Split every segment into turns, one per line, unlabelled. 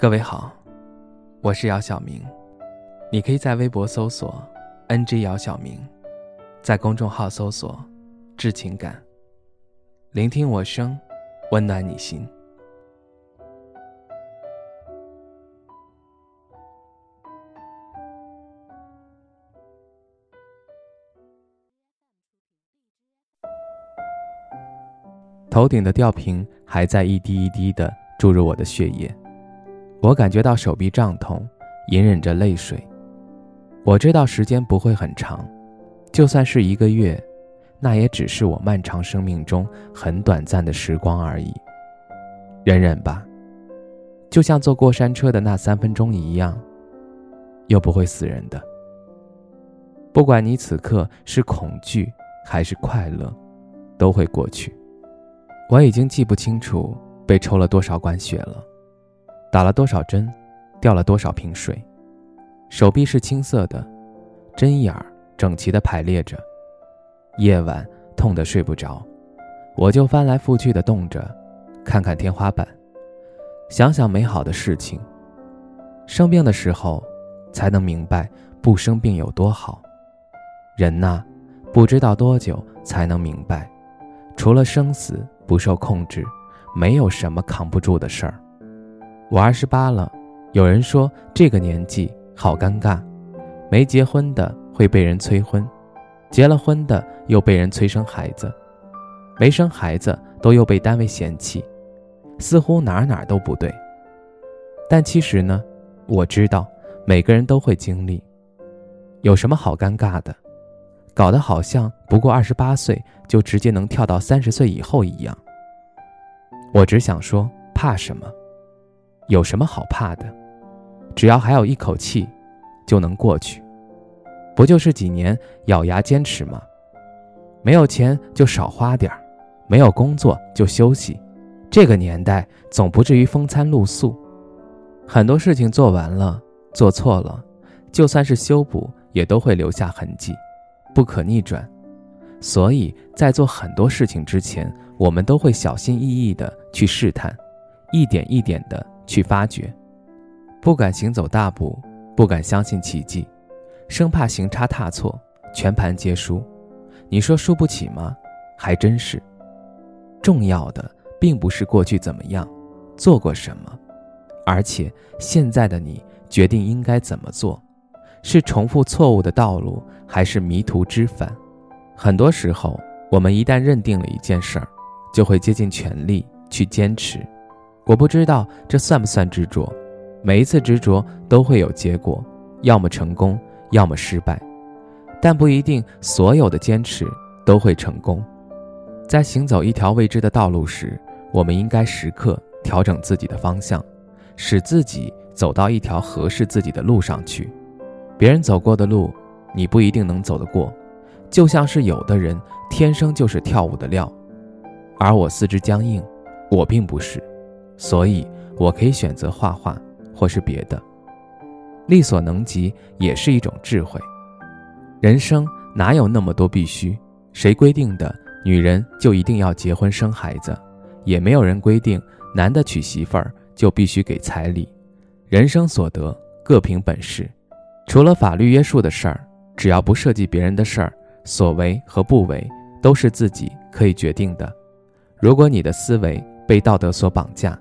各位好，我是姚晓明，你可以在微博搜索 “ng 姚晓明”，在公众号搜索“致情感”，聆听我声，温暖你心。头顶的吊瓶还在一滴一滴的注入我的血液。我感觉到手臂胀痛，隐忍着泪水。我知道时间不会很长，就算是一个月，那也只是我漫长生命中很短暂的时光而已。忍忍吧，就像坐过山车的那三分钟一样，又不会死人的。不管你此刻是恐惧还是快乐，都会过去。我已经记不清楚被抽了多少管血了。打了多少针，掉了多少瓶水，手臂是青色的，针眼儿整齐地排列着。夜晚痛得睡不着，我就翻来覆去地动着，看看天花板，想想美好的事情。生病的时候，才能明白不生病有多好。人呐，不知道多久才能明白，除了生死不受控制，没有什么扛不住的事儿。我二十八了，有人说这个年纪好尴尬，没结婚的会被人催婚，结了婚的又被人催生孩子，没生孩子都又被单位嫌弃，似乎哪哪都不对。但其实呢，我知道每个人都会经历，有什么好尴尬的？搞得好像不过二十八岁就直接能跳到三十岁以后一样。我只想说，怕什么？有什么好怕的？只要还有一口气，就能过去。不就是几年咬牙坚持吗？没有钱就少花点儿，没有工作就休息。这个年代总不至于风餐露宿。很多事情做完了，做错了，就算是修补，也都会留下痕迹，不可逆转。所以在做很多事情之前，我们都会小心翼翼地去试探，一点一点的。去发掘，不敢行走大步，不敢相信奇迹，生怕行差踏错，全盘皆输。你说输不起吗？还真是。重要的并不是过去怎么样，做过什么，而且现在的你决定应该怎么做，是重复错误的道路，还是迷途知返？很多时候，我们一旦认定了一件事儿，就会竭尽全力去坚持。我不知道这算不算执着，每一次执着都会有结果，要么成功，要么失败，但不一定所有的坚持都会成功。在行走一条未知的道路时，我们应该时刻调整自己的方向，使自己走到一条合适自己的路上去。别人走过的路，你不一定能走得过，就像是有的人天生就是跳舞的料，而我四肢僵硬，我并不是。所以，我可以选择画画，或是别的，力所能及也是一种智慧。人生哪有那么多必须？谁规定的女人就一定要结婚生孩子？也没有人规定男的娶媳妇儿就必须给彩礼。人生所得各凭本事，除了法律约束的事儿，只要不涉及别人的事儿，所为和不为都是自己可以决定的。如果你的思维被道德所绑架，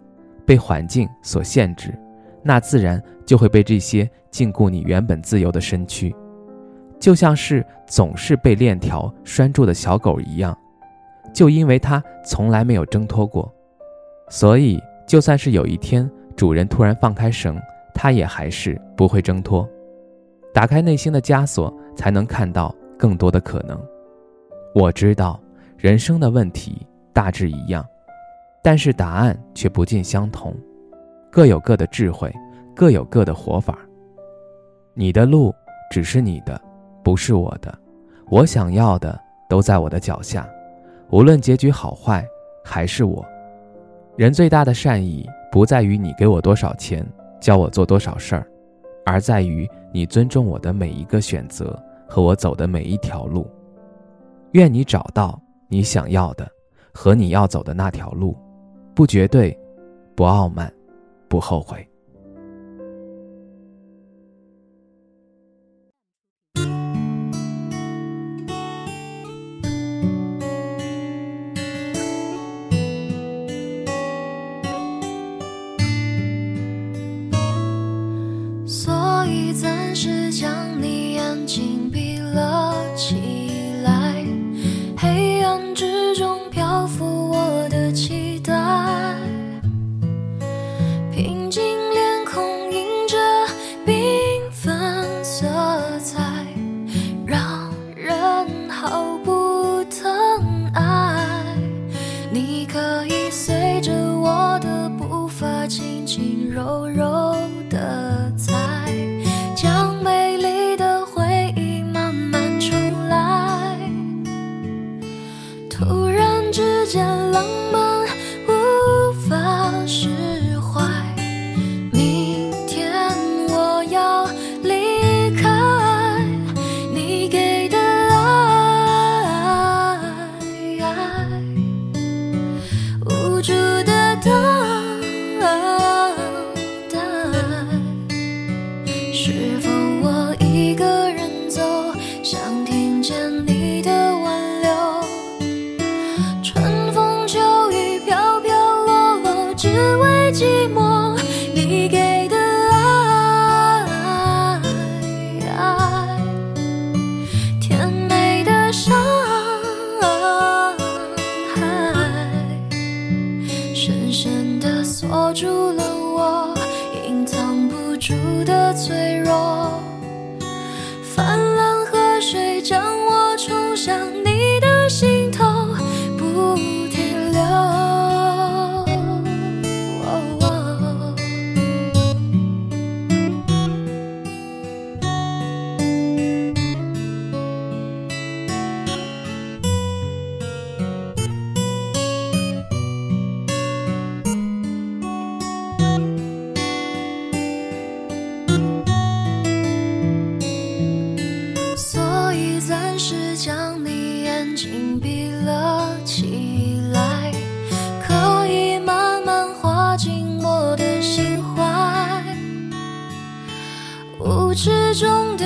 被环境所限制，那自然就会被这些禁锢你原本自由的身躯，就像是总是被链条拴住的小狗一样，就因为它从来没有挣脱过，所以就算是有一天主人突然放开绳，它也还是不会挣脱。打开内心的枷锁，才能看到更多的可能。我知道人生的问题大致一样。但是答案却不尽相同，各有各的智慧，各有各的活法。你的路只是你的，不是我的。我想要的都在我的脚下，无论结局好坏，还是我。人最大的善意，不在于你给我多少钱，教我做多少事儿，而在于你尊重我的每一个选择和我走的每一条路。愿你找到你想要的和你要走的那条路。不绝对，不傲慢，不后悔。
间浪漫无法实现。寂寞你给的爱甜美的伤害深深的锁住了我隐藏不住的脆弱。紧闭了起来可以慢慢滑进我的心怀。雾之中的